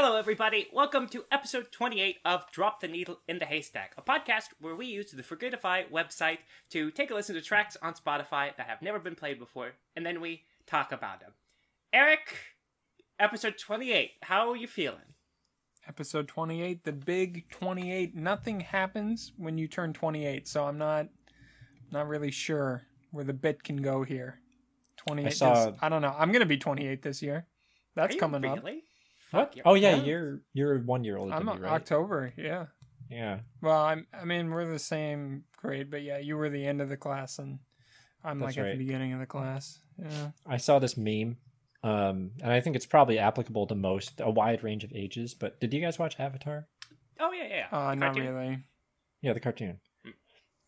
Hello, everybody. Welcome to episode 28 of Drop the Needle in the Haystack, a podcast where we use the Forgotify website to take a listen to tracks on Spotify that have never been played before, and then we talk about them. Eric, episode 28, how are you feeling? Episode 28, the big 28. Nothing happens when you turn 28, so I'm not not really sure where the bit can go here. 28 I is- I don't know. I'm going to be 28 this year. That's Are you coming up. Really? What? Fuck, you're- Oh yeah, Yeah. you're you're one year older I'm than me, right? October, yeah. Yeah. Well, I'm I mean, we're the same grade, but yeah, you were the end of the class and I'm That's like at the beginning of the class. Yeah. I saw this meme, um, and I think it's probably applicable to most a wide range of ages. But did you guys watch Avatar? Oh, yeah, yeah. Uh, not cartoon? really. Yeah, the cartoon. Hmm. Do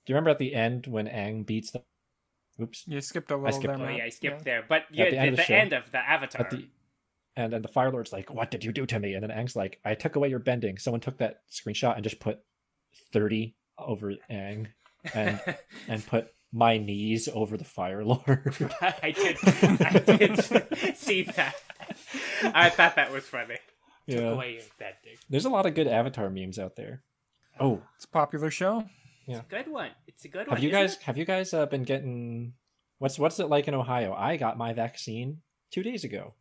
you remember at the end when Aang beats the? Oops. You skipped a little skipped there, Oh, yeah, I skipped there. But you the the, end of the, the end of the Avatar. At the, and then the Fire Lord's like, "What did you do to me?" And then Aang's like, "I took away your bending." Someone took that screenshot and just put thirty over Aang, and and put my knees over the Fire Lord. I did. I did see that. I thought that was funny. Took yeah. away your bending. There's a lot of good Avatar memes out there. Oh, It's a popular show. Yeah. Good one. It's a good one. have you guys it? have you guys uh, been getting what's what's it like in Ohio? I got my vaccine two days ago.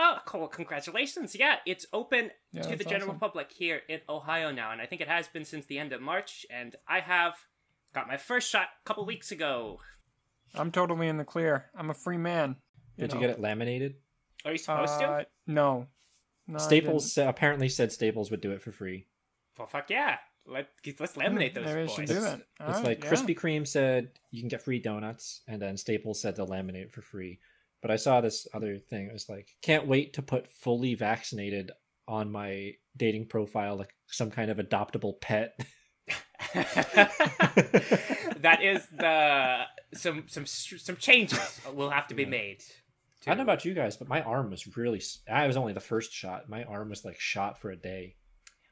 Oh, cool! Congratulations! Yeah, it's open Yeah, to the general awesome. public here in Ohio now, and I think it has been since the end of March. And I have got my first shot a couple weeks ago. I'm totally in the clear. I'm a free man. Did you get it laminated? Are you supposed to? Uh, no. no Staples sa- apparently said Staples would do it for free. Well, fuck yeah! Let let's laminate those Maybe I boys. should do that. It's Alright, like yeah. Krispy Kreme said you can get free donuts, and then Staples said they'll laminate it for free. But I saw this other thing. It was like, can't wait to put fully vaccinated on my dating profile, like some kind of adoptable pet. that is the some some some changes will have to be Yeah. made. I don't know about you guys, but my arm was really. I was only the first shot. My arm was like shot for a day.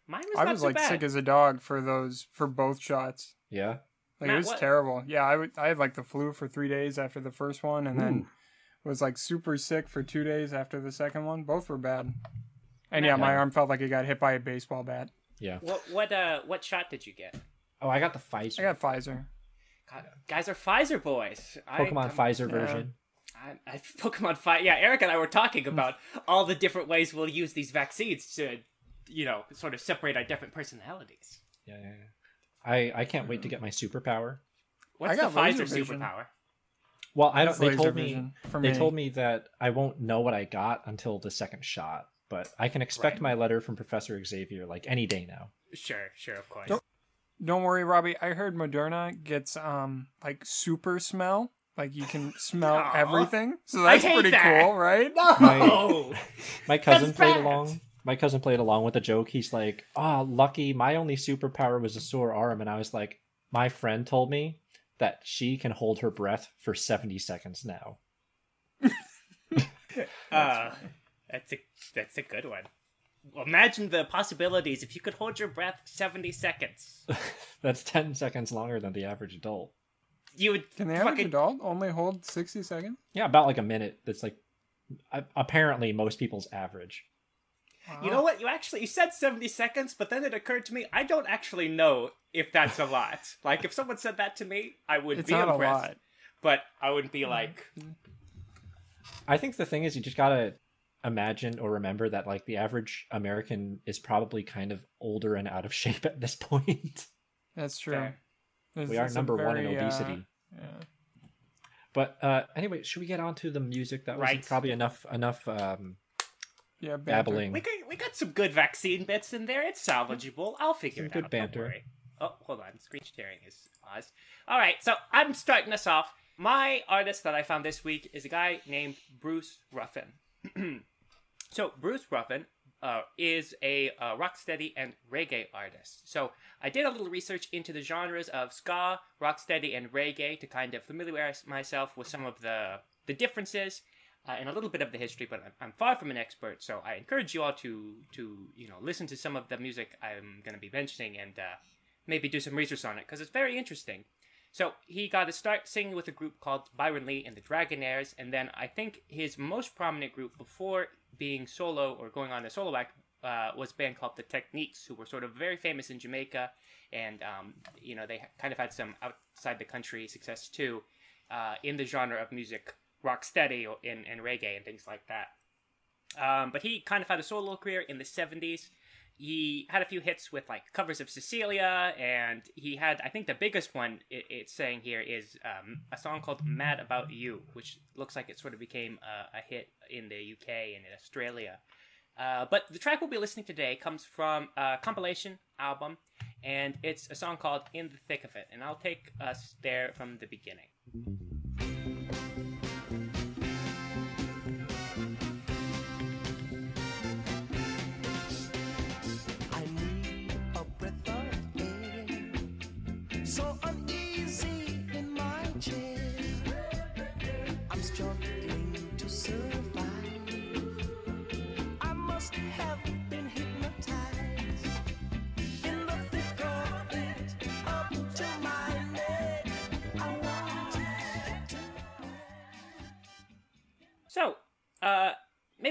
Mine was I not was so like bad. sick as a dog for those for both shots. Yeah. Like Matt, it was what- terrible. Yeah, I would- I had like the flu for three days after the first one, and then was like super sick for two days after the second one. Both were bad. And yeah, my arm felt like it got hit by a baseball bat. Yeah. What what uh what shot did you get? Oh, I got the Pfizer. I got Pfizer. God, guys are Pfizer boys. Pokemon I'm- Pfizer yeah. version. I, I Pokemon Fi Yeah, Eric and I were talking about all the different ways we'll use these vaccines to, you know, sort of separate our different personalities. Yeah, yeah, yeah. I I can't wait to get my superpower. What's I got the Pfizer laser superpower? Well, I don't. It's They told me. vision They told me that I won't know what I got until the second shot, but I can expect Right. my letter from Professor Xavier like any day now. Sure, sure, of course. Don't- Don't worry, Robbie. I heard Moderna gets um like super smell. Like you can smell Aw. everything. So that's pretty that. cool, right? No! My cousin That's played bad. along. My cousin played along with the joke. He's like, "Oh, lucky! My only superpower was a sore arm," and I was like, "My friend told me that she can hold her breath for seventy seconds now." uh, that's a that's a good one. Imagine the possibilities if you could hold your breath seventy seconds. That's ten seconds longer than the average adult. You would Can the average fucking adult only hold sixty seconds? Yeah, about like a minute. That's like apparently most people's average. You know what? You actually you said 70 seconds, but then it occurred to me I don't actually know if that's a lot. like if someone said that to me, I would It's be not a impressed. lot. But I wouldn't be like I think the thing is, you just gotta imagine or remember that like the average American is probably kind of older and out of shape at this point. That's true. Fair. We are it's a number one in very, uh, obesity. yeah. But uh, anyway, should we get on to the music? That was Right. probably enough enough um, Yeah, banter. babbling. we got we got some good vaccine bits in there. It's salvageable. I'll figure Some it good out. don't banter. worry. Oh, hold on. Screen sharing is paused. All right, so I'm starting us off. My artist that I found this week is a guy named Bruce Ruffin. so Bruce Ruffin uh, is a uh, rocksteady and reggae artist. So I did a little research into the genres of ska, rocksteady, and reggae to kind of familiarize myself with some of the the differences uh, and a little bit of the history. But I'm, I'm far from an expert, so I encourage you all to to you know listen to some of the music I'm going to be mentioning and uh, maybe do some research on it because it's very interesting. So he got to start singing with a group called Byron Lee and the Dragonaires, and then I think his most prominent group before being solo or going on a solo act uh, was a band called the Techniques, who were sort of very famous in Jamaica, and um, you know they kind of had some outside the country success too, uh, in the genre of music, rock steady and, and reggae and things like that. Um, but he kind of had a solo career in the '70s. He had a few hits with like covers of Cecilia, and he had, I think, the biggest one it, it's saying here is um, a song called "Mad About You," which looks like it sort of became a, a hit in the UK and in Australia. Uh, but the track we'll be listening today comes from a compilation album, and it's a song called "In the Thick of It," and I'll take us there from the beginning.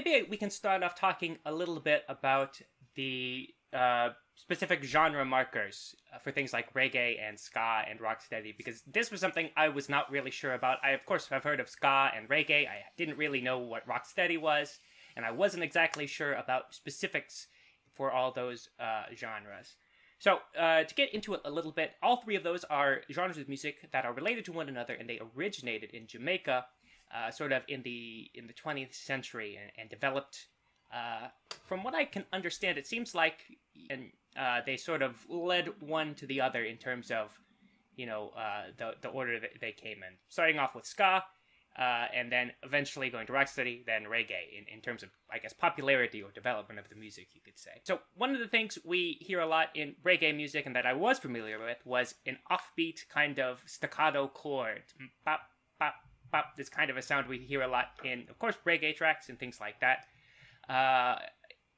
Maybe we can start off talking a little bit about the uh, specific genre markers uh, for things like reggae and ska and rocksteady, because this was something I was not really sure about. I, of course, have heard of ska and reggae. I didn't really know what rocksteady was, and I wasn't exactly sure about specifics for all those uh, genres. So, uh, to get into it a little bit, all three of those are genres of music that are related to one another, and they originated in Jamaica, uh, sort of in the in the 20th century, and, and developed. Uh, from what I can understand, it seems like and uh, they sort of led one to the other in terms of, you know, uh, the the order that they came in. Starting off with ska, uh, and then eventually going to rocksteady, then reggae, in, in terms of, I guess, popularity or development of the music, you could say. So, one of the things we hear a lot in reggae music and that I was familiar with was an offbeat kind of staccato chord. Bop. This kind of a sound we hear a lot in, of course, reggae tracks and things like that. Uh,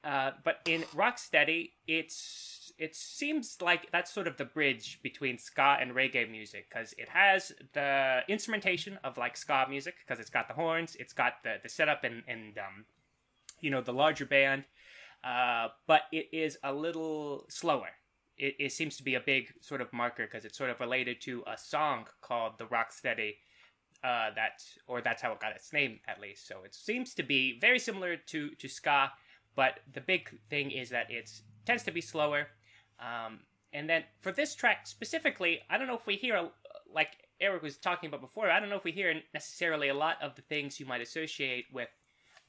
uh, but in Rocksteady, it's it seems like that's sort of the bridge between ska and reggae music because it has the instrumentation of like ska music because it's got the horns, it's got the the setup and and um, you know the larger band, uh, but it is a little slower. It, it seems to be a big sort of marker because it's sort of related to a song called the Rocksteady uh, that or that's how it got its name at least. So it seems to be very similar to to ska, but the big thing is that it tends to be slower. Um, and then for this track specifically, I don't know if we hear a, like Eric was talking about before. I don't know if we hear necessarily a lot of the things you might associate with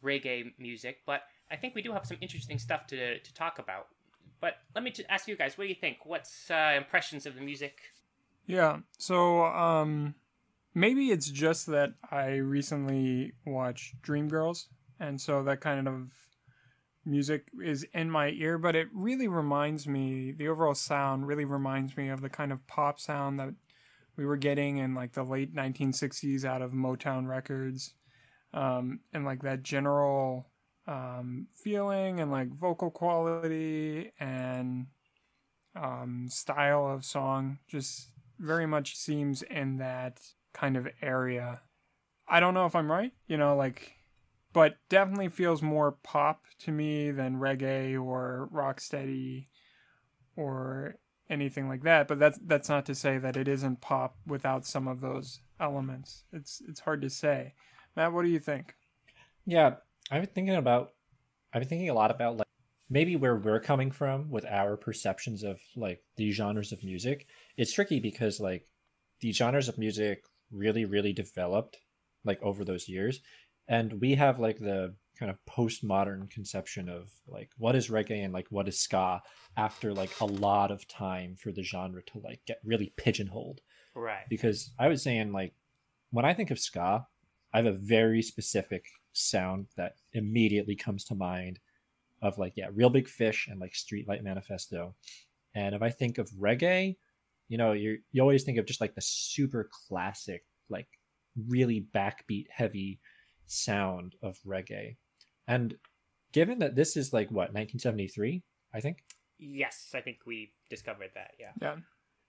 reggae music, but I think we do have some interesting stuff to to talk about. But let me ask you guys, what do you think? What's uh, impressions of the music? Yeah. So um maybe it's just that I recently watched Dreamgirls and so that kind of music is in my ear, but it really reminds me the overall sound really reminds me of the kind of pop sound that we were getting in like the late 1960s out of Motown records. Um and like that general um feeling and like vocal quality and um style of song just very much seems in that kind of area. I don't know if I'm right, you know, like, but definitely feels more pop to me than reggae or rocksteady or anything like that. But that's that's not to say that it isn't pop without some of those elements. It's it's hard to say. Matt, what do you think? Yeah, I've been thinking about. I've been thinking a lot about like maybe where we're coming from with our perceptions of like these genres of music. It's tricky because like the genres of music really, really developed like over those years, and we have like the kind of postmodern conception of like what is reggae and like what is ska after like a lot of time for the genre to like get really pigeonholed Right. because I was saying like when I think of ska, I have a very specific sound that immediately comes to mind of like yeah, Reel Big Fish and like Streetlight Manifesto. And if I think of reggae, you know, you you always think of just like the super classic, like really backbeat heavy sound of reggae. And given that this is like what 1973, I think Yes, I think we discovered that. Yeah. Yeah.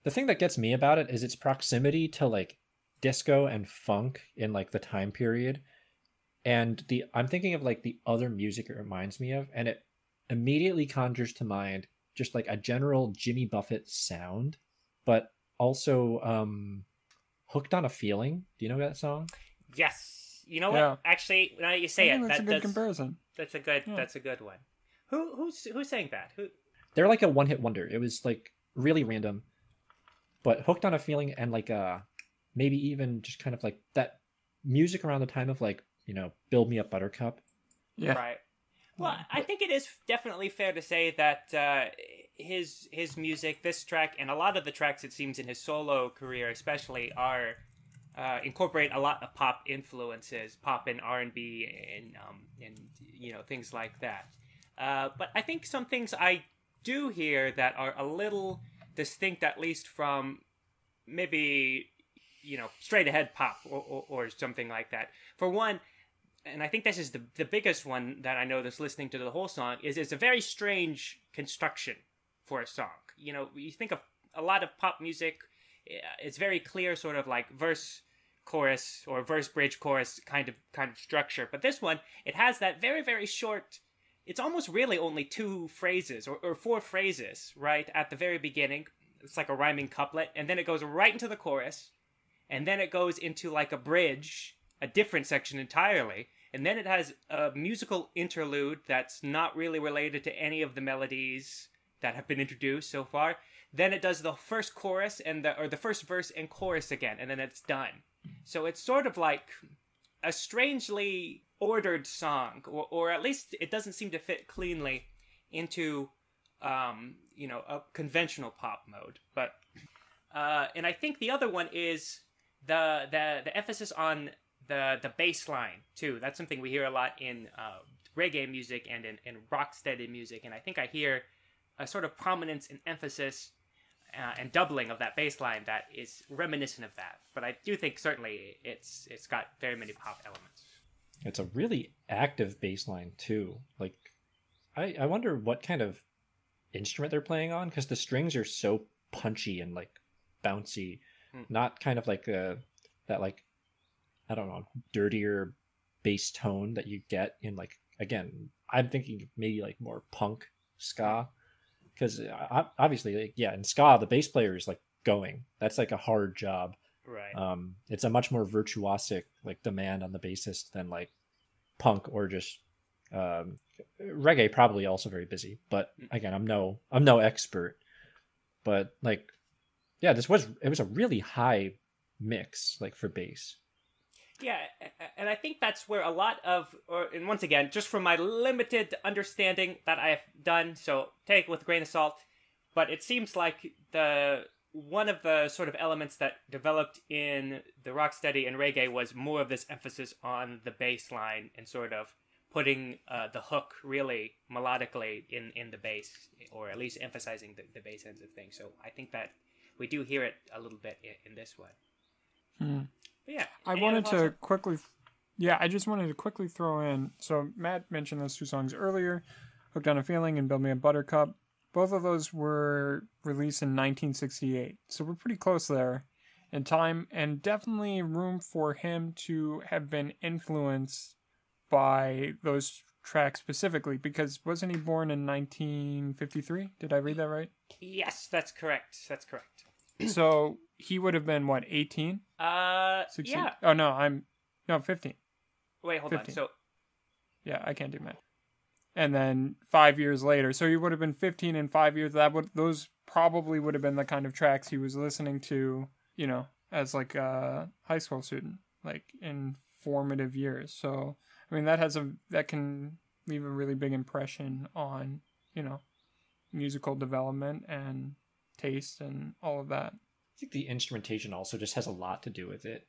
the thing that gets me about it is its proximity to like disco and funk in like the time period and the i'm thinking of like the other music it reminds me of and it immediately conjures to mind just like a general Jimmy Buffett sound, but also um hooked on a feeling. Do you know that song? Yes. You know what? Actually, now that you say I it, that's that, a good that's, comparison. that's a good Yeah. that's a good one. Who who's who's saying that? Who They're like a one hit wonder. It was like really random, but hooked on a feeling and like uh maybe even just kind of like that music around the time of like you know build me up Buttercup. Yeah. Right. Well, I think it is definitely fair to say that uh, his his music, this track, and a lot of the tracks it seems in his solo career, especially, are uh, incorporate a lot of pop influences, pop and R and B, and um, and you know things like that. Uh, but I think some things I do hear that are a little distinct, at least from maybe you know straight ahead pop or, or, or something like that. For one, and I think this is the the biggest one that I know that's listening to the whole song is it's a very strange construction for a song. You know, you think of a lot of pop music, eh, it's very clear, sort of like verse chorus or verse bridge chorus kind of kind of structure. But this one, it has that very very short. It's almost really only two phrases or, or four phrases, right at the very beginning. It's like a rhyming couplet, and then it goes right into the chorus, and then it goes into like a bridge, a different section entirely, and then it has a musical interlude that's not really related to any of the melodies that have been introduced so far. Then it does the first chorus and the or the first verse and chorus again, and then it's done. So it's sort of like a strangely ordered song, or, or at least it doesn't seem to fit cleanly into um, you know a conventional pop mode. But uh, and I think the other one is the the the emphasis on the the bass line too. That's something we hear a lot in uh, reggae music and in, in rocksteady music, and I think I hear a sort of prominence and emphasis uh, and doubling of that bass line that is reminiscent of that. But I do think certainly it's it's got very many pop elements. It's a really active bass line too. Like, I I wonder what kind of instrument they're playing on because the strings are so punchy and like bouncy, Hmm. not kind of like a that like I don't know dirtier bass tone that you get in like again I'm thinking maybe like more punk ska because obviously like, yeah in ska the bass player is like going. That's like a hard job. Right. um it's a much more virtuosic like demand on the bassist than like punk or just um reggae probably also very busy. But again i'm no i'm no expert. But like yeah this was it was a really high mix like for bass Yeah, and I think that's where a lot of, or and once again, just from my limited understanding that I have done, so take it with a grain of salt. But it seems like the one of the sort of elements that developed in the rocksteady and reggae was more of this emphasis on the bass line and sort of putting uh, the hook really melodically in in the bass, or at least emphasizing the, the bass ends of things. So I think that we do hear it a little bit in, in this one. Hmm. Yeah, I wanted to quickly, yeah, I just wanted to quickly throw in. So Matt mentioned those two songs earlier, "Hooked on a Feeling" and "Build Me a Buttercup." Both of those were released in 1968, so we're pretty close there in time, and definitely room for him to have been influenced by those tracks specifically. Because wasn't he born in 1953? Did I read that right? Yes, that's correct. That's correct. so he would have been what 18? Uh, 16? yeah. Oh no, I'm no 15. Wait, hold 15. on. So, Yeah, I can't do math. And then five years later, so he would have been 15 in five years. That would those probably would have been the kind of tracks he was listening to, you know, as like a high school student, like in formative years. So I mean, that has a that can leave a really big impression on you know musical development and taste and all of that. I think the instrumentation also just has a lot to do with it.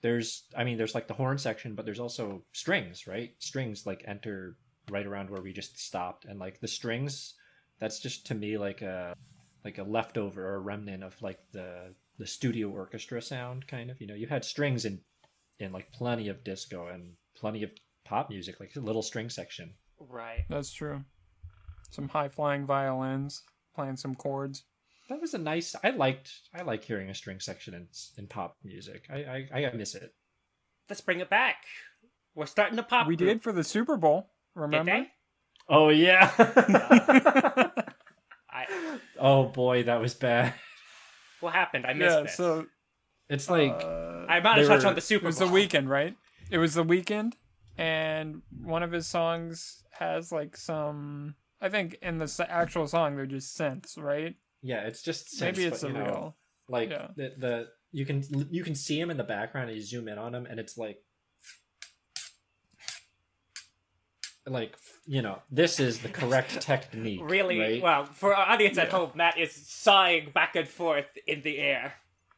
There's, I mean, there's like the horn section, but there's also strings, right? Strings like enter right around where we just stopped, and like the strings, that's just to me like a like a leftover or a remnant of like the the studio orchestra sound, kind of. You know, you had strings in in like plenty of disco and plenty of pop music, like a little string section. right. That's true. Some high flying violins playing some chords. That was a nice. I liked. I like hearing a string section in in pop music. I I, I miss it. Let's bring it back. We're starting to pop. we group. did for the Super Bowl. Did Remember? they? Oh yeah. I, oh boy, that was bad. what happened? I missed yeah, this. so It's like uh, I'm about to they touch were- on the Super Bowl. it was Bowl. the Weeknd, right? It was the Weeknd, and one of his songs has like some. I think in the actual song they're just synths, right? Yeah, it's just Maybe it's but, know, real. like yeah. the the you can you can see him in the background and you zoom in on him and it's like like you know this is the correct technique Really? right? Well, for our audience at home, Matt is sawing back and forth in the air.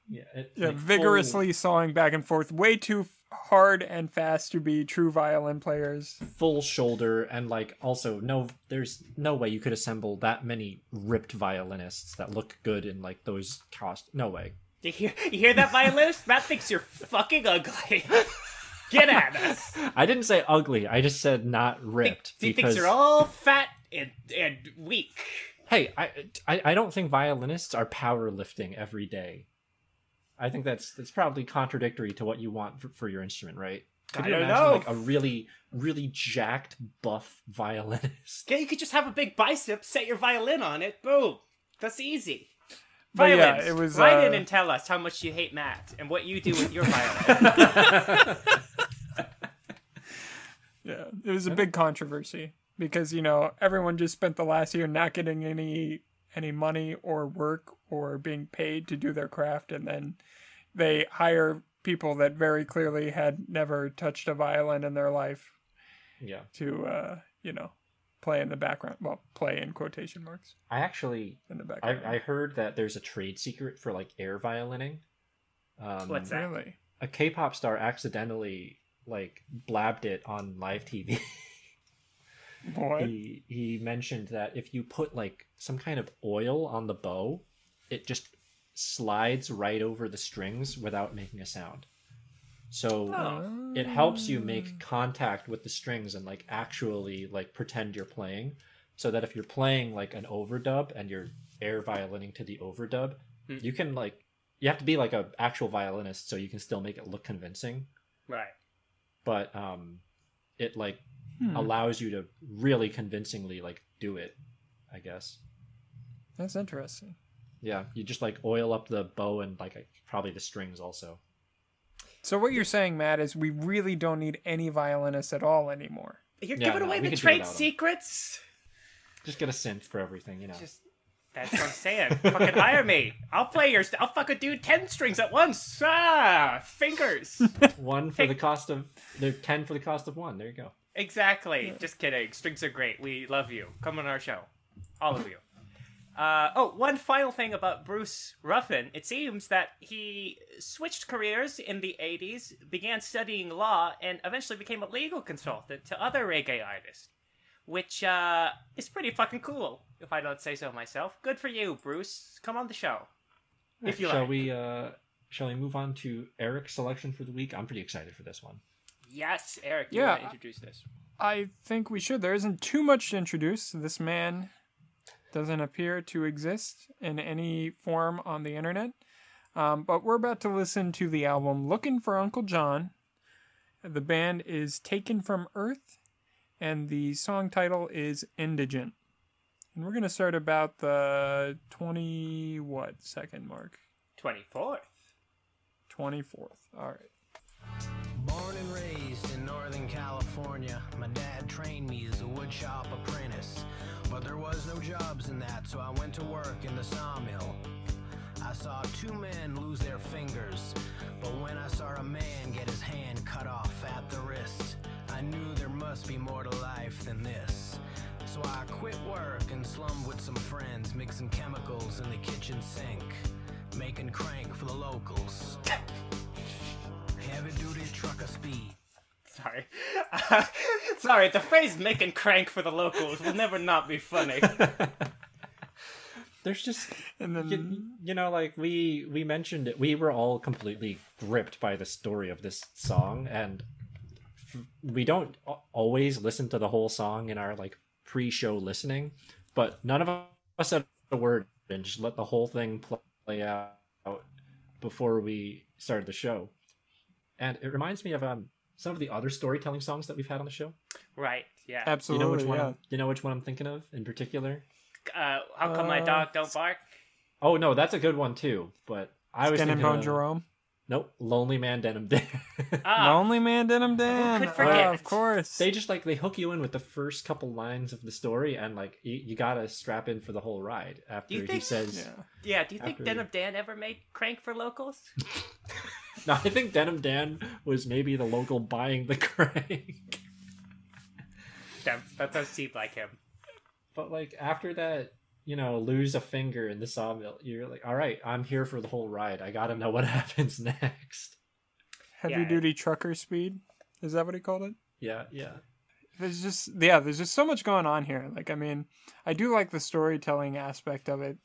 Yeah, it, Yeah, like, full- vigorously sawing back and forth, way too hard and fast to be true violin players. full shoulder and like also no there's no way you could assemble that many ripped violinists that look good in like those cost no way You hear, you hear that, violinist? Matt thinks you're fucking ugly. Get at us. i didn't say ugly i just said not ripped he because thinks you're all fat and, and weak. hey I, I i don't think violinists are powerlifting every day i think that's that's probably contradictory to what you want for, for your instrument right Could I you don't imagine, know. like a really really jacked buff violinist Yeah, you could just have a big bicep, set your violin on it, boom. That's easy. But yeah, Violins, it was, write uh, in and tell us how much you hate Matt and what you do with your violin. Yeah, it was a big controversy because you know everyone just spent the last year not getting any any money or work or being paid to do their craft, and then they hire people that very clearly had never touched a violin in their life yeah to uh, you know play in the background. Well, play in quotation marks i actually in the background. I, I heard that there's a trade secret for like air violining. Um, What's that? really. A K-pop star accidentally like blabbed it on live TV. What? he he mentioned that if you put like some kind of oil on the bow, it just slides right over the strings without making a sound. So Oh. it helps you make contact with the strings and like actually like pretend you're playing so that if you're playing like an overdub and you're air violining to the overdub Hmm. you can like you have to be like a actual violinist so you can still make it look convincing right. but um it like Hmm, allows you to really convincingly like do it i guess That's interesting. yeah you just like oil up the bow and like probably the strings also So what you're saying, Matt, is we really don't need any violinists at all anymore. You're Yeah, giving no, away the trade secrets? just get a synth for everything you know Just that's what I'm saying. fucking hire me. I'll play your. I'll fucking do ten strings at once. Ah, fingers. one for the cost of they're 10 for the cost of one there you go exactly. Just kidding. Strings are great. We love you. Come on our show, all of you. Uh, oh, one final thing about Bruce Ruffin. It seems that he switched careers in the 80s, began studying law, and eventually became a legal consultant to other reggae artists. Which uh, is pretty fucking cool, if I don't say so myself. Good for you, Bruce. Come on the show. If you shall like. we uh shall we move on to eric's selection for the week i'm pretty excited for this one Yes, Eric, you Yeah. want to introduce this? I think we should. There isn't too much to introduce. This man doesn't appear to exist in any form on the internet. Um, but we're about to listen to the album Looking for Uncle John. The band is Taken from Earth, and the song title is Indigent. And we're going to start about the 20 what second mark? 24th. 24th. All right. Born and raised in Northern California, my dad trained me as a woodshop apprentice. But there was no jobs in that, so I went to work in the sawmill. I saw two men lose their fingers, but when I saw a man get his hand cut off at the wrist, I knew there must be more to life than this. So I quit work and slummed with some friends, mixing chemicals in the kitchen sink, making crank for the locals. Heavy duty trucker speed. Sorry. sorry, the phrase making crank for the locals will never not be funny. there's just And then you, you know like we we mentioned it we were all completely gripped by the story of this song and f- we don't a- always listen to the whole song in our like pre-show listening but none of us said a word and just let the whole thing play out before we started the show and it reminds me of um some of the other storytelling songs that we've had on the show Right. Yeah. Absolutely. You know which one? yeah. I'm, you know which one I'm thinking of in particular? Uh, how come my Uh, dog don't bark? Oh no, that's a good one too. But I was Skin thinking Bone of, Jerome. Nope, Lonely Man Denim Dan. Ah, Lonely Man Denim Dan. could Oh, forget? of course. they just like they hook you in with the first couple lines of the story, and like you, you gotta strap in for the whole ride. After you he think- says, yeah. yeah. Do you think after- Denim Dan ever made Crank for locals? "No, I think Denim Dan was maybe the local buying the crank." that, that does seem like him. But like after that, you know, lose a finger in the sawmill, you're like, all right, I'm here for the whole ride. I gotta know what happens next. Heavy Yeah. duty trucker speed. Is that what he called it? Yeah, yeah. There's just yeah, there's just so much going on here. Like I mean, I do like the storytelling aspect of it.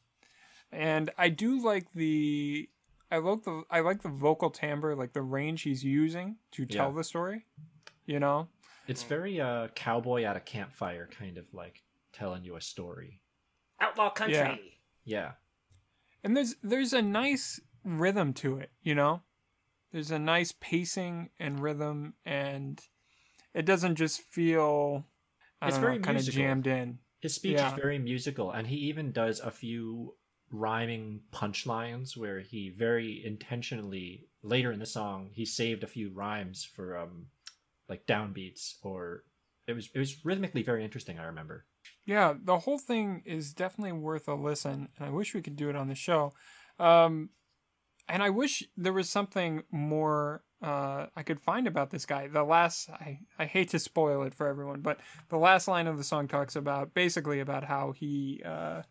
And I do like the I like the I like the vocal timbre, like the range he's using to tell Yeah. the story. You know? It's very uh cowboy at a campfire kind of like telling you a story. Outlaw country. Yeah. Yeah. and there's there's a nice rhythm to it you know there's a nice pacing and rhythm and it doesn't just feel I It's don't very know, kind of jammed in His speech Yeah. is very musical, and he even does a few rhyming punchlines where he very intentionally later in the song he saved a few rhymes for um like downbeats or it was it was rhythmically very interesting. I remember. yeah the whole thing is definitely worth a listen and i wish we could do it on the show um and i wish there was something more uh i could find about this guy the last i i hate to spoil it for everyone but the last line of the song talks about basically about how he uh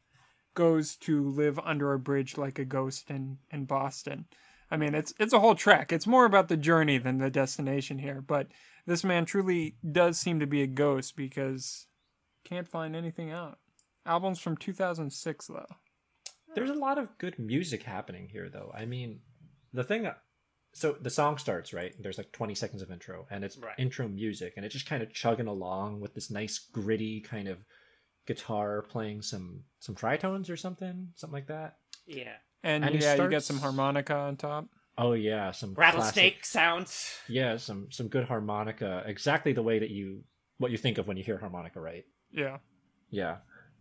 goes to live under a bridge like a ghost in in boston i mean it's it's a whole trek it's more about the journey than the destination here but this man truly does seem to be a ghost because can't find anything out. Albums from 2006 though. There's a lot of good music happening here, though. I mean, the thing. So the song starts right. There's like 20 seconds of intro, and it's Right. intro music, and it's just kind of chugging along with this nice gritty kind of guitar playing some some tritones or something, something like that. Yeah. And, And he yeah, you get some harmonica on top. Oh yeah, some Rattlesnake classic- sounds. Yeah, some some good harmonica, exactly the way that you what you think of when you hear harmonica, right? Yeah. Yeah.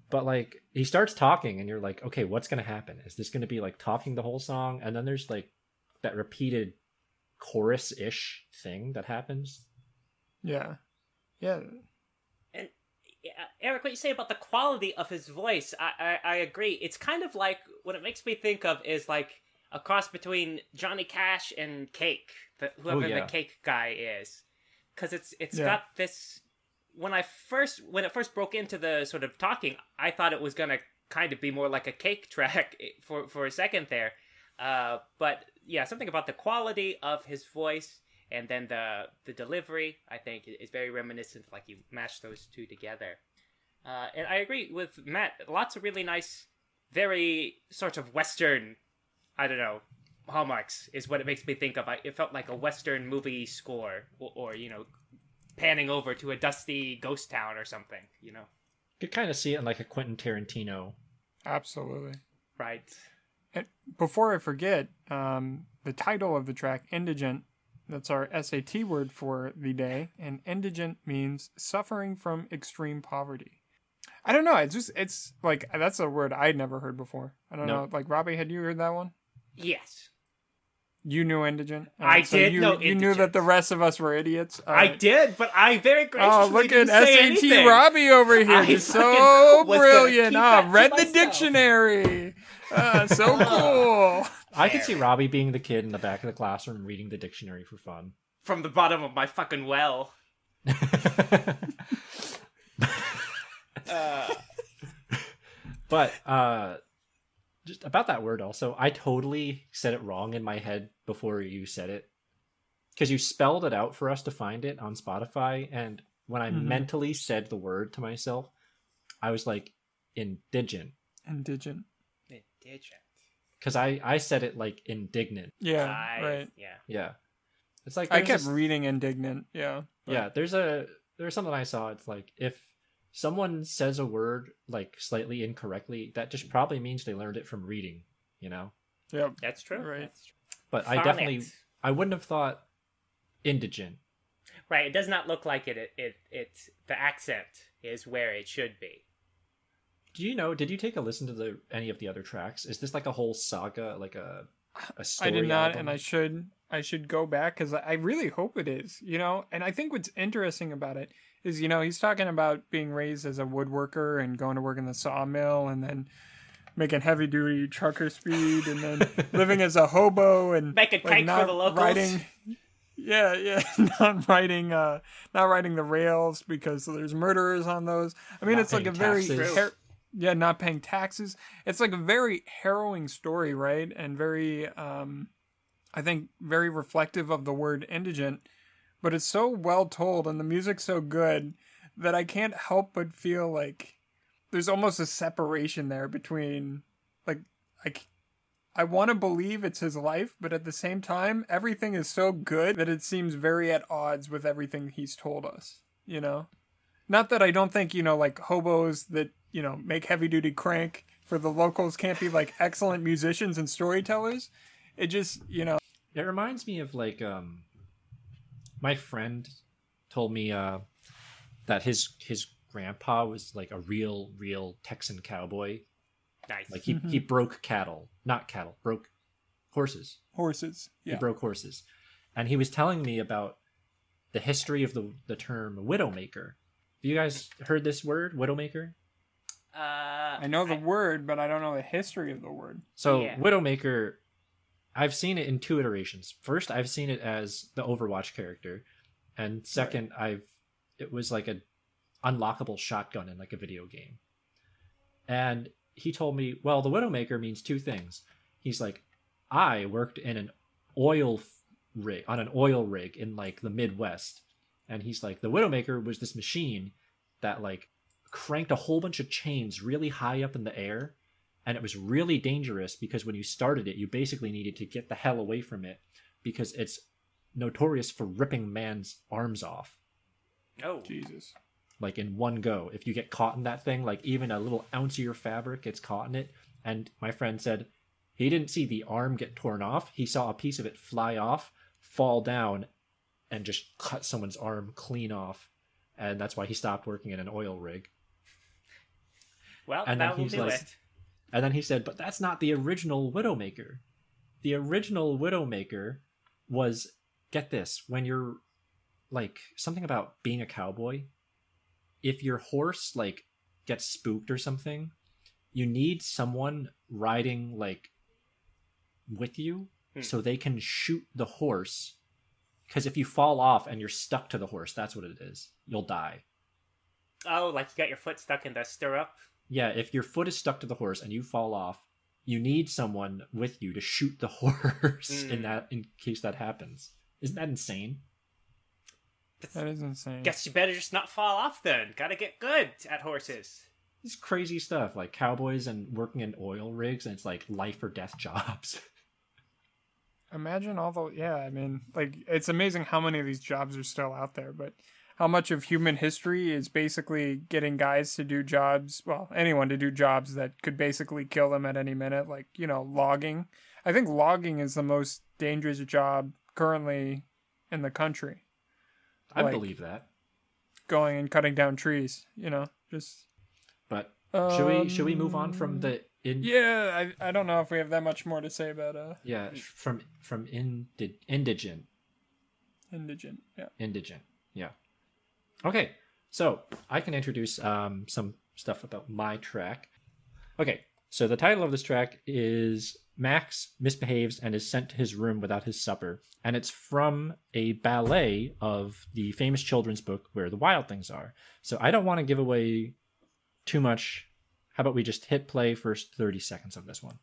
But like he starts talking and you're like, okay, what's gonna happen? Is this gonna be like talking the whole song? And then there's like that repeated chorus ish thing that happens. Yeah. Yeah. And Eric, what you say about the quality of his voice, I, I I agree. It's kind of like what it makes me think of is like a cross between Johnny Cash and Cake, the, whoever Oh, yeah. the Cake guy is, because it's it's Yeah. got this. When I first when it first broke into the sort of talking, I thought it was gonna kind of be more like a Cake track for for a second there, uh, but yeah, something about the quality of his voice and then the the delivery I think is very reminiscent. Like you mash those two together, uh, and I agree with Matt. Lots of really nice, very sort of Western. I don't know. Hallmarks is what it makes me think of. I, it felt like a Western movie score, or, or you know, panning over to a dusty ghost town or something. You know, You could kind of see it in like a Quentin Tarantino. Absolutely. right? And before I forget, um, the title of the track, Indigent, that's our SAT word for the day, and indigent means suffering from extreme poverty. I don't know. It's just it's like that's a word I'd never heard before. I don't Nope. know. Like Robbie, had you heard that one? Yes, You knew indigent. I Alright, so did you, know You knew that the rest of us were idiots. I did, but I very graciously Oh, look at didn't say SAT anything. Robbie over here, I just so brilliant. keep Ah, that to read the myself. dictionary. Ah, so cool. I could see Robbie being the kid in the back of the classroom reading the dictionary for fun. from the bottom of my fucking well. Uh, but uh just about that word also i totally said it wrong in my head before you said it because you spelled it out for us to find it on spotify and when i Mhm. mentally said the word to myself i was like indigent Indigent. indigent. Because i i said it like indignant Yeah, I- right. Yeah. yeah it's like I kept this- reading indignant. Yeah. but- yeah there's a there's something i saw it's like if someone says a word like slightly incorrectly that just probably means they learned it from reading you know Yeah, That's true. Right. That's true. but i definitely I wouldn't have thought indigent Right. It does not look like it. It. It. it the accent is where it should be. Do you know? Did you take a listen to the any of the other tracks? Is this like a whole saga, like a a story? I did not, album? and I should. I should go back because I really hope it is. You know, and I think what's interesting about it is, you know, he's talking about being raised as a woodworker and going to work in the sawmill, and then making heavy duty trucker speed, and then living as a hobo and Making like, cake for the locals. Riding, yeah, yeah, not riding, uh, not riding the rails because there's murderers on those. I mean, Not it's like a paying very taxes. Yeah, not paying taxes. It's like a very harrowing story, right? And very, um, I think, very reflective of the word indigent. But it's so well told, and the music's so good that I can't help but feel like there's almost a separation there between, like, I, I want to believe it's his life, but at the same time, everything is so good that it seems very at odds with everything he's told us. You know, not that I don't think you know, like hobos that you know make heavy duty crank for the locals can't be like excellent musicians and storytellers. It just you know, It reminds me of like um my friend told me uh that his his grandpa was like a real real Texan cowboy. Nice. Like he he broke cattle, not cattle, broke horses. horses. He broke horses. And he was telling me about the history of the the term widowmaker. Have you guys heard this word, widowmaker? Uh, I know the word, but I don't know the history of the word. So Yeah. Widowmaker, I've seen it in two iterations. First, I've seen it as the Overwatch character, and second, I've it was like a unlockable shotgun in like a video game. And he told me, well, the Widowmaker means two things. He's like, I worked in an oil rig on an oil rig in like the Midwest, and he's like, the Widowmaker was this machine that like cranked a whole bunch of chains really high up in the air and it was really dangerous because when you started it you basically needed to get the hell away from it because it's notorious for ripping man's arms off. Oh, Jesus. like in one go. If you get caught in that thing like even a little ounce of your fabric gets caught in it. And my friend said he didn't see the arm get torn off. He saw a piece of it fly off fall down and just cut someone's arm clean off. And that's why he stopped working in an oil rig well, and then he's like- it. And then he said, but that's not the original Widowmaker. The original Widowmaker was, get this, when you're like something about being a cowboy, if your horse like gets spooked or something, you need someone riding like with you Hmm. so they can shoot the horse. Because if you fall off and you're stuck to the horse, that's what it is. You'll die. Oh, like you got your foot stuck in the stirrup. Yeah, if your foot is stuck to the horse and you fall off, you need someone with you to shoot the horse in Mm. that in case that happens. Isn't that insane? That is insane. Guess you better just not fall off then. Gotta get good at horses. It's crazy stuff like cowboys and working in oil rigs and it's like life or death jobs. Imagine all the yeah. I mean, like it's amazing how many of these jobs are still out there, but how much of human history is basically getting guys to do jobs, well, anyone to do jobs that could basically kill them at any minute, like you know, logging. I think logging is the most dangerous job currently in the country. I Like- believe that. Going and cutting down trees, you know, just. But should we should we move on Um, from the in Yeah, I, I don't know if we have that much more to say about uh yeah from from indi- indigent indigent. Yeah. indigent yeah okay so i can introduce um, some stuff about my track. Okay so the title of this track is max misbehaves and is sent to his room without his supper and it's from a ballet of the famous children's book where the wild things are. So i don't want to give away too much. How about we just hit play first 30 seconds of this one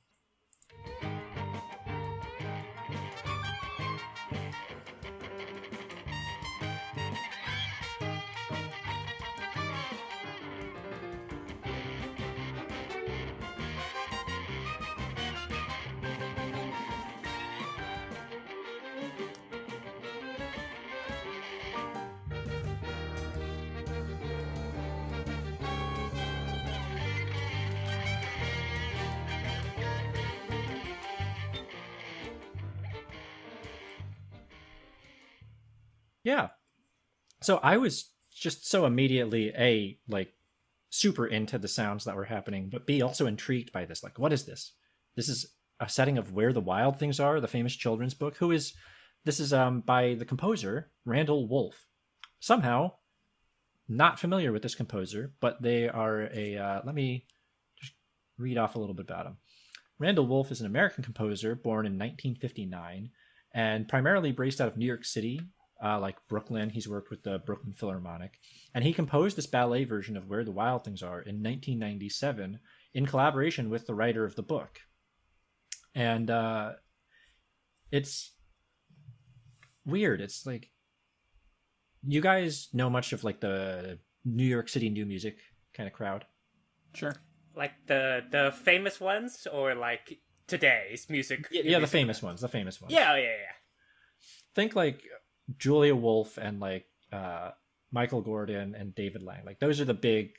So I was just so immediately a like super into the sounds that were happening, but b also intrigued by this. Like, what is this? This is a setting of Where the Wild Things Are, the famous children's book. Who is this? Is um by the composer Randall Woolf. Somehow, not familiar with this composer, but they are a. Uh, let me just read off a little bit about him. Randall Woolf is an American composer born in 1959 and primarily based out of New York City, uh, like Brooklyn. He's worked with the Brooklyn Philharmonic. And he composed this ballet version of Where the Wild Things Are in 1997 in collaboration with the writer of the book. And uh, it's weird. It's like, you guys know much of like the New York City new music kind of crowd? Sure. Like the the famous ones, or like today's music? Yeah, the music? famous ones. The famous ones. Yeah, yeah, yeah. think like Julia Wolfe and like uh, Michael Gordon and David Lang. Like those are the big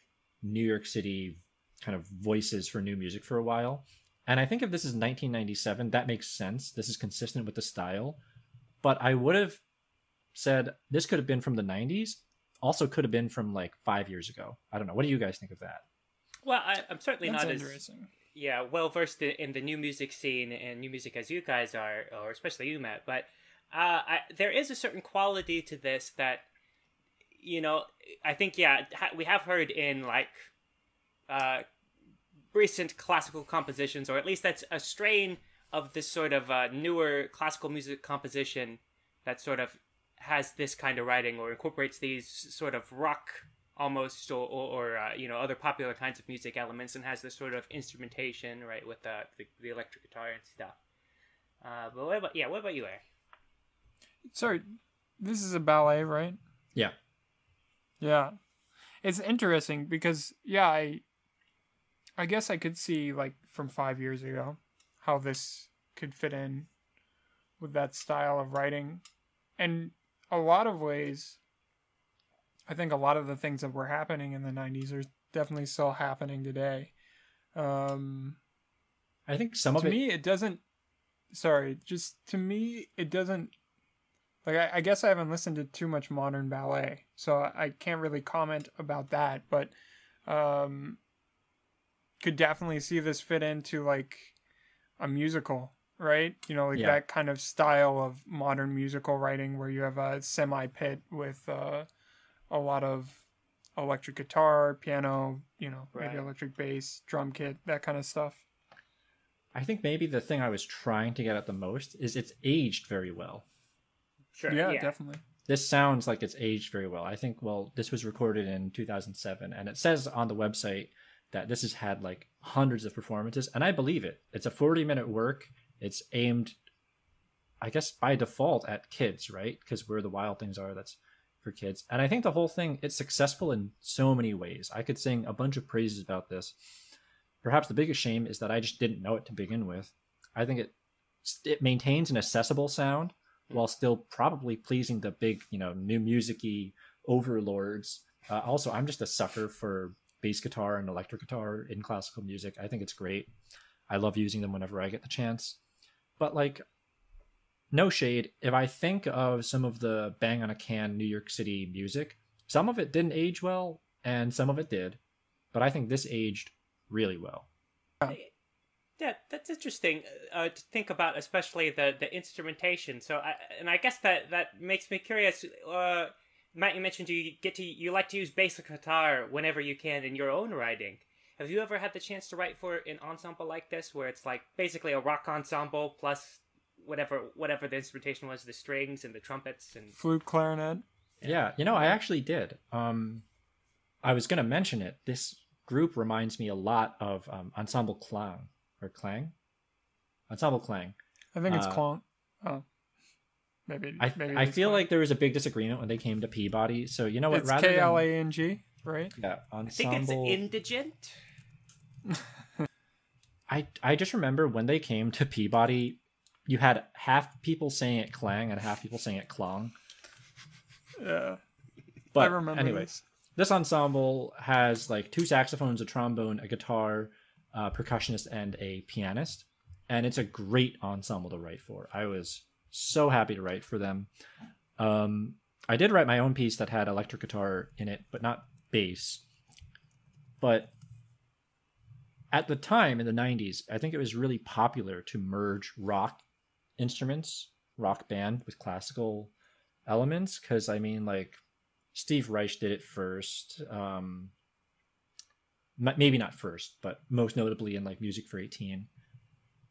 New York City kind of voices for new music for a while. And I think if this is 1997, that makes sense. This is consistent with the style. But I would have said this could have been from the 90s. Also, could have been from like five years ago. I don't know. What do you guys think of that? Well, I, I'm certainly That's not as yeah well versed in, in the new music scene and new music as you guys are, or especially you, Matt. But uh, I, there is a certain quality to this that you know. I think yeah, we have heard in like uh, recent classical compositions, or at least that's a strain of this sort of uh, newer classical music composition that sort of has this kind of writing or incorporates these sort of rock almost or, or, or uh, you know other popular kinds of music elements and has this sort of instrumentation right with uh, the, the electric guitar and stuff uh, but what about yeah what about you Eric? Sorry, this is a ballet, right? Yeah. Yeah. It's interesting because yeah, I I guess I could see like from 5 years ago how this could fit in with that style of writing. And a lot of ways I think a lot of the things that were happening in the 90s are definitely still happening today. Um I think some of to it. me it doesn't sorry just to me it doesn't like I, I guess i haven't listened to too much modern ballet so i, I can't really comment about that but um could definitely see this fit into like a musical right you know like Yeah. that kind of style of modern musical writing where you have a semi pit with uh, a lot of electric guitar piano you know maybe electric bass drum kit that kind of stuff I think maybe the thing I was trying to get at the most is it's aged very well. Sure yeah, yeah, definitely this sounds like it's aged very well. I think, well, this was recorded in 2007, and it says on the website that this has had like hundreds of performances, and I believe it. It's a 40 minute work. It's aimed, I guess, by default at kids, right? Because where the wild things are, that's for kids. And I think the whole thing, it's successful in so many ways. I could sing a bunch of praises about this. Perhaps the biggest shame is that I just didn't know it to begin with. I think it it maintains an accessible sound while still probably pleasing the big, you know, new musicy overlords. Uh, also, I'm just a sucker for bass guitar and electric guitar in classical music. I think it's great. I love using them whenever I get the chance. But like, no shade. If I think of some of the bang on a can New York City music, some of it didn't age well, and some of it did. But I think this aged really well. Yeah, that's interesting uh, to think about, especially the the instrumentation. So, I, and I guess that that makes me curious. Uh, Matt, you mentioned you get to you like to use basic guitar whenever you can in your own writing. Have you ever had the chance to write for an ensemble like this, where it's like basically a rock ensemble plus whatever whatever the instrumentation was, the strings and the trumpets and flute clarinet Yeah, you know, I actually did. Um, I was going to mention it. This group reminds me a lot of um, Ensemble Klang or Clang, Ensemble Clang. I think it's Uh, clone. Oh, maybe. I maybe I feel Klang. like there was a big disagreement when they came to Peabody. So you know what? it's rather K than- L A N G, right? yeah, ensemble. I think it's indigent. I I just remember when they came to Peabody, you had half people saying it Clang and half people saying it Clong. Yeah, But I remember anyway, this. this ensemble has like two saxophones, a trombone, a guitar, a percussionist, and a pianist, and it's a great ensemble to write for. I was so happy to write for them. Um, I did write my own piece that had electric guitar in it, but not bass. But at the time in the 90s, I think it was really popular to merge rock instruments, rock band with classical elements cuz I mean like Steve Reich did it first. Um maybe not first, but most notably in like Music for 18.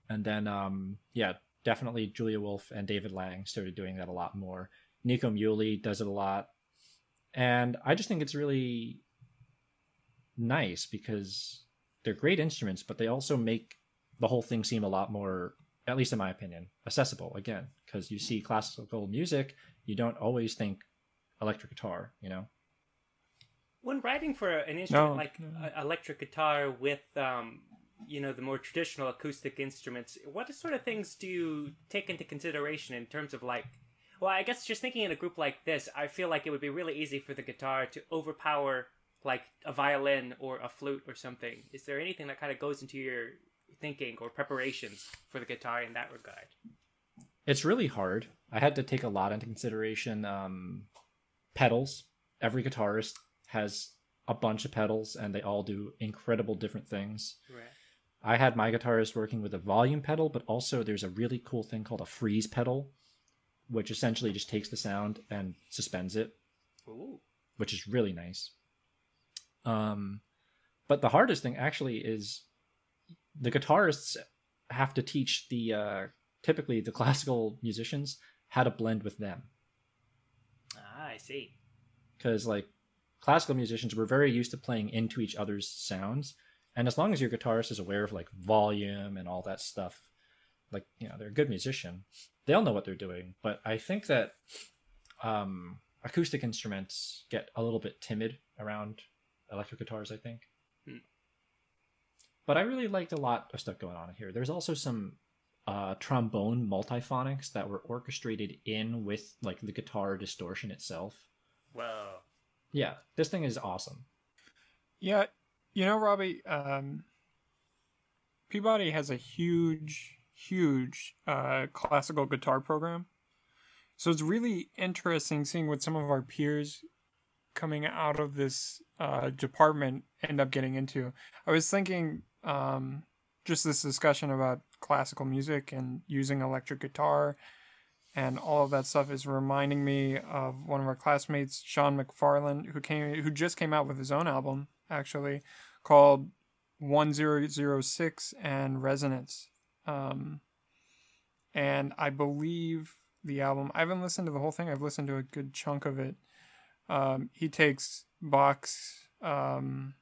And then um yeah, definitely Julia Wolfe and David Lang started doing that a lot more. Nico Muhly does it a lot. And I just think it's really nice because they're great instruments, but they also make the whole thing seem a lot more, at least in my opinion, accessible again. Because you see classical music, you don't always think electric guitar, you know? When writing for an instrument No, like no. a electric guitar with um, you know the more traditional acoustic instruments what sort of things do you take into consideration in terms of like well i guess just thinking in a group like this i feel like it would be really easy for the guitar to overpower like a violin or a flute or something is there anything that kind of goes into your thinking or preparations for the guitar in that regard It's really hard. I had to take a lot into consideration. Um, pedals. Every guitarist has a bunch of pedals, and they all do incredible different things. right I had my guitarist working with a volume pedal, but also there's a really cool thing called a freeze pedal, which essentially just takes the sound and suspends it, Ooh. which is really nice. Um, but the hardest thing actually is the guitarists have to teach the uh, typically the classical musicians how to blend with them ah i see because like classical musicians were very used to playing into each other's sounds. And as long as your guitarist is aware of like volume and all that stuff like you know they're a good musician. They'll know what they're doing. But i think that um acoustic instruments get a little bit timid around electric guitars i think. Hmm. but i really liked a lot of stuff going on here. There's also some uh, trombone multiphonics that were orchestrated in with like the guitar distortion itself. Whoa yeah, this thing is awesome. Yeah, you know, Robbie, um, Peabody has a huge, huge uh, classical guitar program. So it's really interesting seeing what some of our peers coming out of this uh, department end up getting into. I was thinking um, just this discussion about classical music and using electric guitar and all of that stuff is reminding me of one of our classmates, Sean McFarland, who came who just came out with his own album actually called 1006 and Resonance. Um, and I believe the album, I haven't listened to the whole thing, I've listened to a good chunk of it. Um, he takes Bach's um,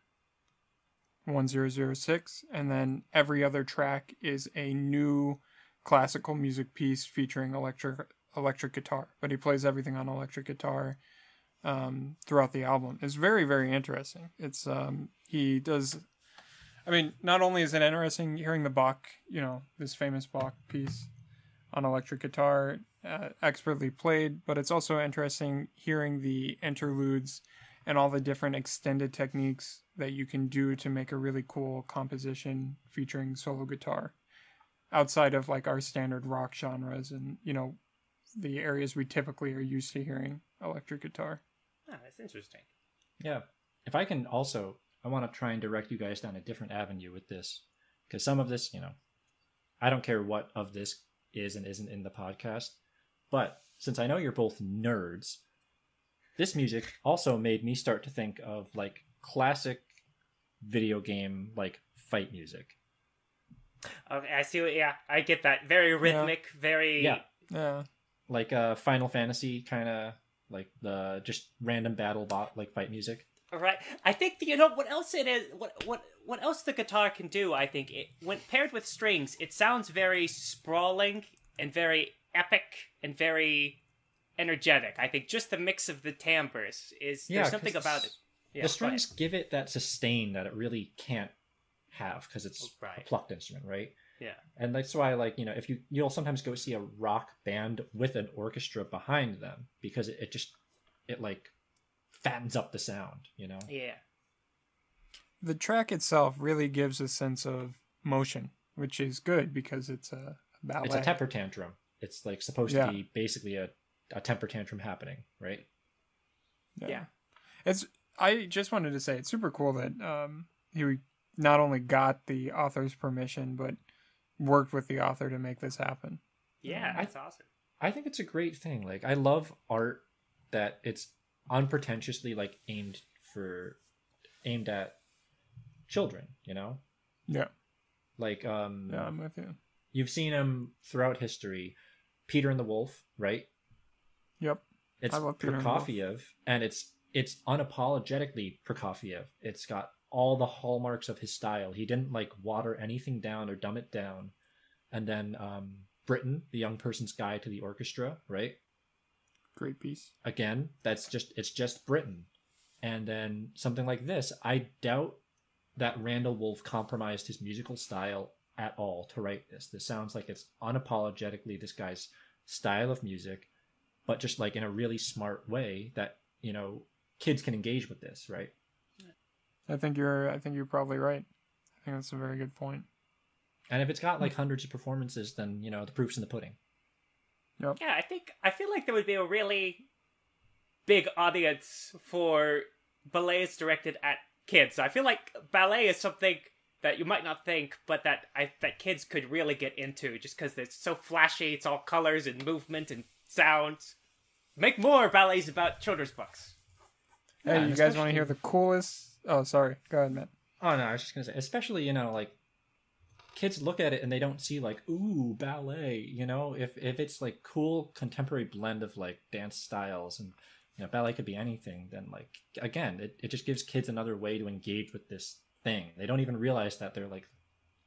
1006, and then every other track is a new classical music piece featuring electric electric guitar, but he plays everything on electric guitar um, throughout the album. It's very very interesting. It's um, he does. I mean, not only is it interesting hearing the Bach, you know, this famous Bach piece on electric guitar, uh, expertly played, but it's also interesting hearing the interludes and all the different extended techniques that you can do to make a really cool composition featuring solo guitar outside of like our standard rock genres and you know the areas we typically are used to hearing electric guitar ah, that's interesting Yeah. If I can also, I want to try and direct you guys down a different avenue with this. Because some of this, you know, I don't care what of this is and isn't in the podcast. But since I know you're both nerds, this music also made me start to think of like classic video game, like fight music. Okay i see what yeah i get that very rhythmic very Yeah. yeah Like uh, Final Fantasy kind of like the just random battle bot like fight music. Right. I think you know what else it is. What what what else the guitar can do? I think it when paired with strings, it sounds very sprawling and very epic and very energetic. I think just the mix of the timbres is Yeah, there's something about it. Yeah, the strings give it that sustain that it really can't have because it's a plucked instrument, right? Yeah. And that's why, like you know, if you you'll sometimes go see a rock band with an orchestra behind them because it, it just it like fattens up the sound, you know. Yeah. the track itself really gives a sense of motion which is good because it's a ballet It's a temper tantrum. It's like supposed Yeah. to be basically a, a temper tantrum happening, right? Yeah. It's I just wanted to say it's super cool that um he not only got the author's permission but worked with the author to make this happen. Yeah, I- that's awesome. I think it's a great thing. Like I love art that it's unpretentiously like aimed for aimed at children, you know? Yeah. Like um Yeah, I'm with you. you've seen him throughout history. Peter and the Wolf, right? Yep. It's I love Peter and the Wolf. And it's it's unapologetically Prokofiev. It's got all the hallmarks of his style. He didn't like water anything down or dumb it down. And then um Britten, the young person's guide to the orchestra, right? Great piece. again that's just it's just britten and then something like this i doubt that randall woolf compromised his musical style at all to write this this sounds like it's unapologetically this guy's style of music but just like in a really smart way that you know kids can engage with this right I think you're I think you're probably right. I think that's a very good point. and if it's got like hundreds of performances then you know the proof's in the pudding Yeah, I think I feel like there would be a really big audience for ballets directed at kids. I feel like ballet is something that you might not think, but that I that kids could really get into just because it's so flashy. It's all colors and movement and sounds. Make more ballets about children's books. Hey, Yeah, you guys want to hear the coolest? Oh, sorry. Go ahead, Matt. Oh no, I was just gonna say, especially you know, like kids look at it and they don't see like ooh ballet. You know, if if it's like cool contemporary blend of like dance styles and you know ballet could be anything, then like again, it, it just gives kids another way to engage with this thing. They don't even realize that they're like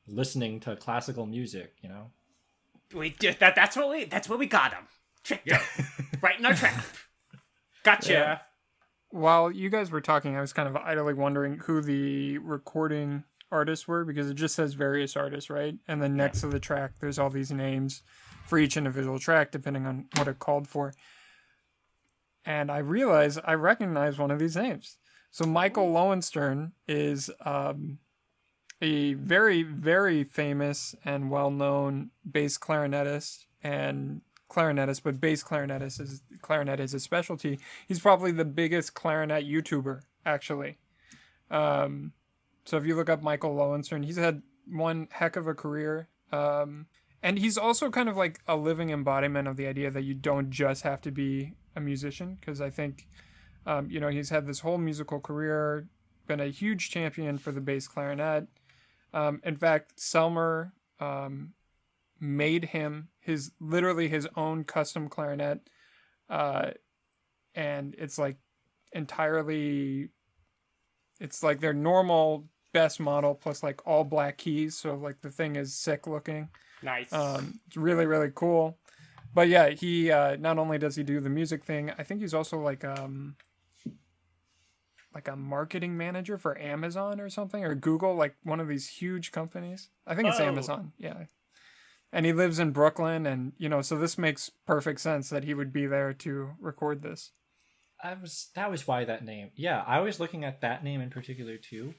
listening to classical music. You know. We did that. That's what we. That's what we got them. Tricked them right in our trap. Gotcha. Yeah. While you guys were talking, I was kind of idly wondering who the recording artists were because it just says various artists, right? And then next to the track, there's all these names for each individual track, depending on what it called for. And I realized I recognize one of these names. So Michael Lowenstern is um, a very, very famous and well-known bass clarinetist and clarinetist, but bass clarinetist is clarinet is his specialty. He's probably the biggest clarinet YouTuber, actually. Um, so if you look up Michael Lowenstern, he's had one heck of a career. Um, and he's also kind of like a living embodiment of the idea that you don't just have to be a musician, because I think, um, you know, he's had this whole musical career, been a huge champion for the bass clarinet. Um, in fact, Selmer um, made him his literally his own custom clarinet uh and it's like entirely it's like their normal best model plus like all black keys so like the thing is sick looking Nice. um it's really really cool but yeah he uh not only does he do the music thing i think he's also like um like a marketing manager for amazon or something or google like one of these huge companies i think it's Oh. amazon yeah and he lives in brooklyn and you know so this makes perfect sense that he would be there to record this I was that was why that name. Yeah, I was looking at that name in particular too.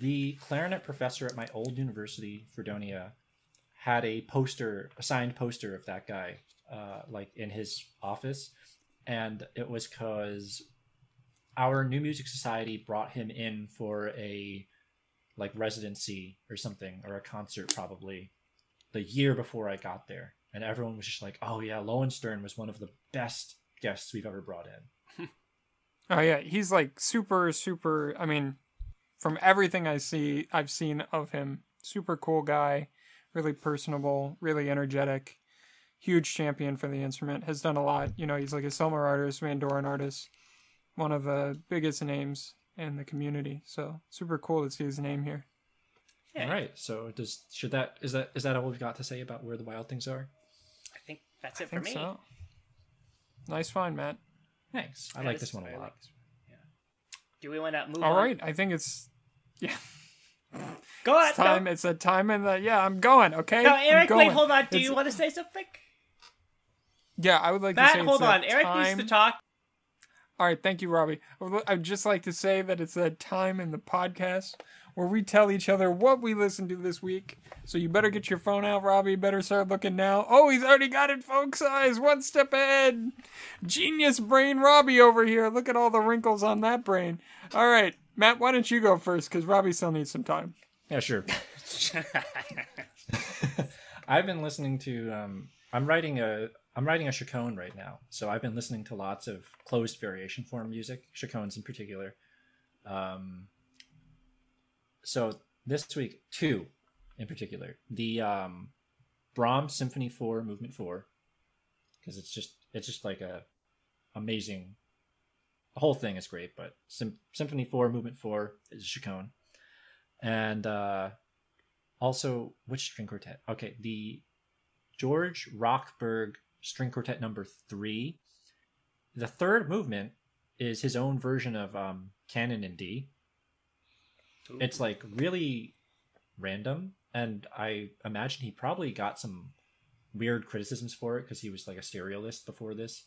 The clarinet professor at my old university, Fredonia, had a poster, a signed poster of that guy, uh, like in his office, and it was because our New Music Society brought him in for a like residency or something or a concert probably the year before I got there, and everyone was just like, "Oh yeah, Lowenstern was one of the best guests we've ever brought in." oh yeah he's like super super i mean from everything i see i've seen of him super cool guy really personable really energetic huge champion for the instrument has done a lot you know he's like a Selmer artist van artist one of the biggest names in the community so super cool to see his name here Yeah. All right. So does should that is that is that all we've got to say about where the wild things are? I think that's i it for think me. so nice find matt Thanks. I That like this one a lot. this one, yeah. Do we want to move all on? right i think it's yeah Go on. it's time No, it's a time in the yeah i'm going okay no I'm Eric, wait, hold on. Do It's- you want to say something? Yeah, I would like to Matt, say hold it's a on. Eric time... needs to talk. All right, thank you, Robbie. I would- I'd just like to say that it's that time in the podcast where we tell each other what we listened to this week. So you better get your phone out, Robbie. Better start looking now. Oh, he's already got it folks. size, one step ahead. Genius brain Robbie over here. Look at all the wrinkles on that brain. All right, Matt, why don't you go first? Because Robbie still needs some time. Yeah, sure. I've been listening to. Um, I'm writing a. I'm writing a chaconne right now, so I've been listening to lots of closed variation form music, chaconnes in particular. Um, so this week, two in particular, the um, Brahms Symphony Four, Movement Four, because it's just it's just like a amazing. The whole thing is great, but Sym- Symphony Four, Movement Four is a chaconne, and uh, also which string quartet? Okay, the George Rochberg string quartet number three. The third movement is his own version of um, Canon in D. It's like really random, and I imagine he probably got some weird criticisms for it because he was like a serialist before this.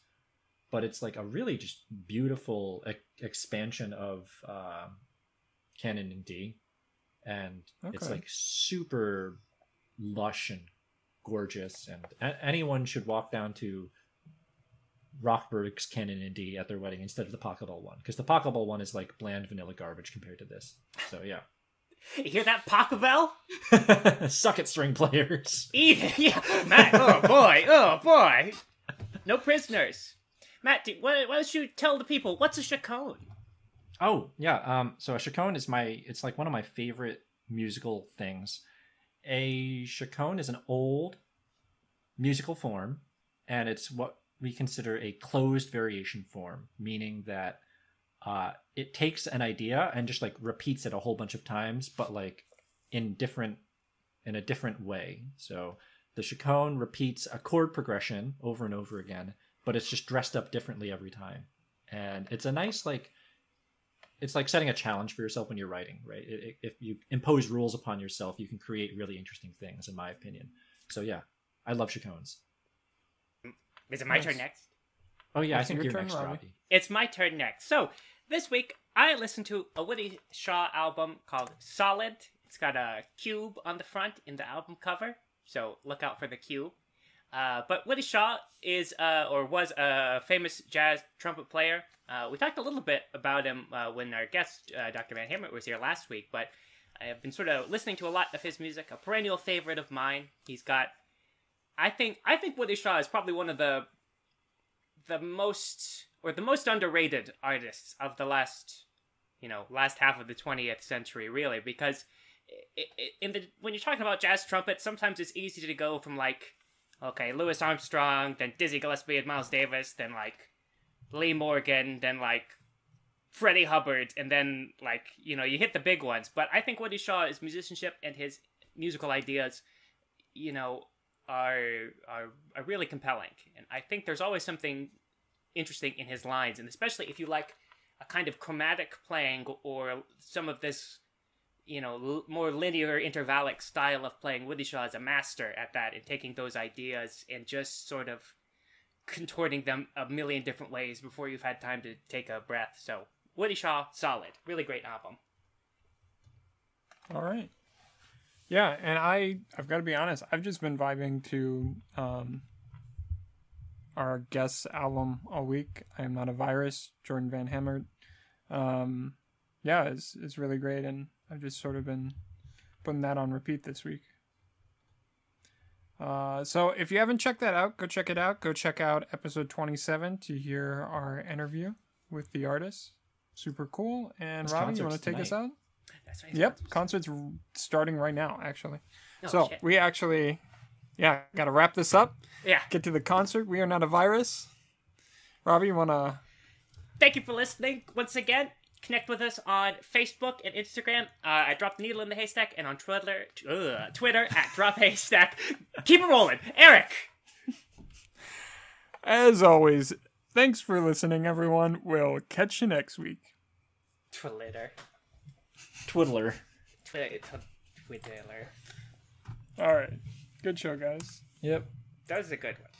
But it's like a really just beautiful e- expansion of uh, Canon in D, and it's like super lush and gorgeous. And a- anyone should walk down to Rochberg's Canon in D at their wedding instead of the Pachelbel one because the Pachelbel one is like bland vanilla garbage compared to this. So yeah. You hear that, Pachelbel? Suck it, string players. Eat. Yeah, Matt. Oh boy. Oh boy. No prisoners. Matt, do, why, why don't you tell the people what's a chaconne? Oh yeah. Um. So a chaconne is my. It's like one of my favorite musical things. A chaconne is an old musical form, and it's what we consider a closed variation form, meaning that uh, it takes an idea and just like repeats it a whole bunch of times, but like in different in a different way. So the chaconne repeats a chord progression over and over again, but it's just dressed up differently every time. And it's a nice like it's like setting a challenge for yourself when you're writing, right? It, it- if you impose rules upon yourself, you can create really interesting things, in my opinion. So yeah, I love chaconnes. Is it my Nice. turn next? Oh yeah, I It's think your you're turn, next, Robbie. Robbie. It's my turn next. So this week I listened to a Woody Shaw album called Solid. It's got a cube on the front in the album cover, so look out for the cube. Uh, but Woody Shaw is uh, or was a famous jazz trumpet player. Uh, we talked a little bit about him uh, when our guest uh, Dr. Van Hammer was here last week, but I have been sort of listening to a lot of his music. A perennial favorite of mine. He's got, I think, I think Woody Shaw is probably one of the the most or the most underrated artists of the last you know last half of the 20th century really because in the when you're talking about jazz trumpet sometimes it's easy to go from like okay louis armstrong then dizzy gillespie and miles davis then like lee morgan then like freddie hubbard and then like you know you hit the big ones. But i think woody shaw his musicianship and his musical ideas you know are are, are really compelling and i think there's always something interesting in his lines, and especially if you like a kind of chromatic playing or some of this, you know, l- more linear intervallic style of playing. Woody Shaw is a master at that, and taking those ideas and just sort of contorting them a million different ways before you've had time to take a breath. So, Woody Shaw, solid, really great album. All right. Yeah, and I I've got to be honest. I've just been vibing to um, our guest album all week. I am not a virus. Jordan Van Hammer. Um, yeah, it's it's really great, and I've just sort of been putting that on repeat this week. Uh, so if you haven't checked that out, go check it out. Go check out episode twenty seven to hear our interview with the artist. Super cool. And Robbie, you want to take us out? That's right. Yep, concert's starting right now, actually. Oh, so shit. we actually, yeah, got to wrap this up. yeah. Get to the concert. We are not a virus. Robbie, you wanna? Thank you for listening once again. Connect with us on Facebook and Instagram. Uh, I dropped the Needle in the Haystack, and on Twitter, ugh, Twitter at Drop Haystack. Keep it rolling, Eric. As always, thanks for listening, everyone. We'll catch you next week. Twitter, Twiddler. Twitter, Twitter. All right, good show, guys. Yep. That was a good one.